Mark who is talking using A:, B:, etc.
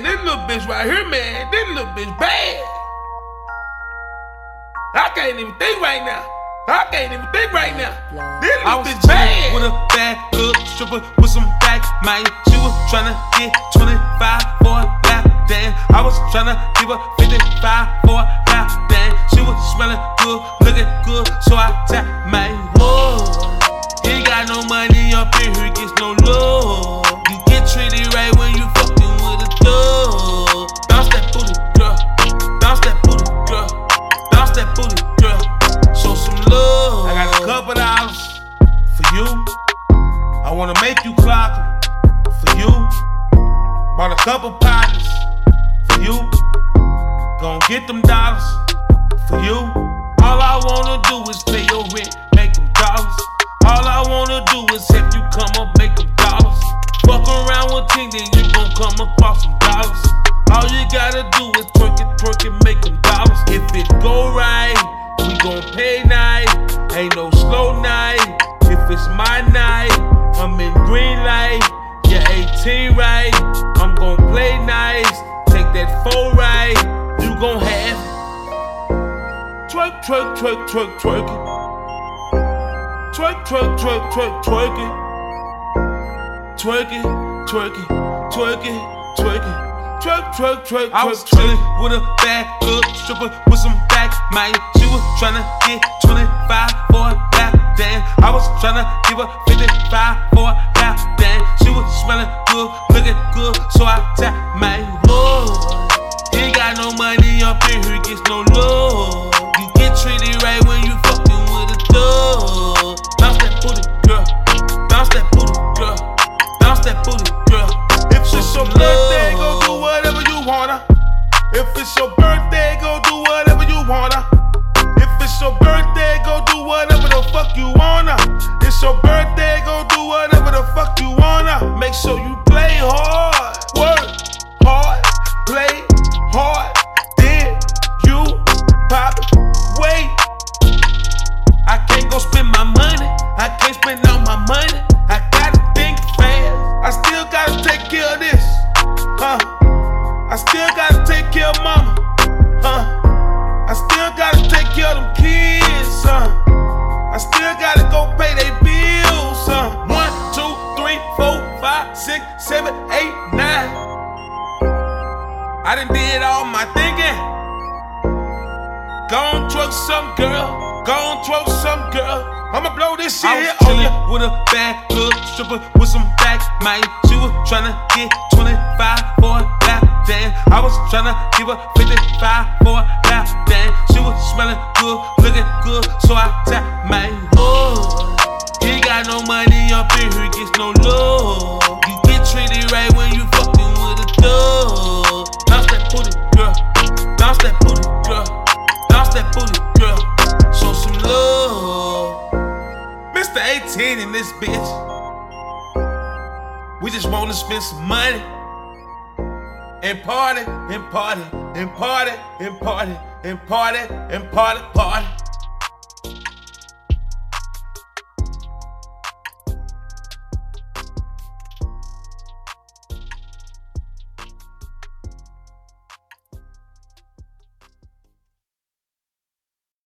A: man, this little bitch right here, man, this little bitch bad. I can't even think right now. I can't even think right now. This
B: I
A: little
B: was
A: bitch bad.
B: with a bad little stripper with some back, man. She was tryna get 25 for a lap dance. I was tryna give her 55 for a lap dance. She was smelling good, looking good, so I tap, man. Whoa, ain't got no money up in here, gets no love. You get treated right when you
A: I wanna make you clock for you. Bought a couple partners for you. Gonna get them dollars for you. All I wanna do is pay your rent, make them dollars. All I wanna do is help you come up, make them dollars. Fuck around with Ting, then you gon' come across some twerk, twerk, twerk, twerk, twerk. Twerk, twerk, twerk, twerk, twerk it. Twerk it, twerk it, twerk it, twerk it. Twerk, twerk, twerk,
B: I was chillin' with a bad little stripper with some back, man. She was tryna get 25 for a dance. I was tryna give her 55 for a dance. She was smelling good, looking good, so I tap, man. Whoa, you ain't got no money up in here, gets no love.
A: Fuck you wanna. It's your birthday,
B: I
A: done did all my thinking. Gon' twerk some girl, gon' twerk some girl. I'ma blow this shit
B: I was chillin' with a bad little stripper with some back, man. She was tryna get 25 for a lap dance. I was tryna give her 55 for a lap dance. She was smelling good, looking good, so I tap, my Oh, He got no money up in here, he gets no love. You get treated right when you
A: 10 in this bitch. We just wanna spend some money and party and party and party and party and party and party party.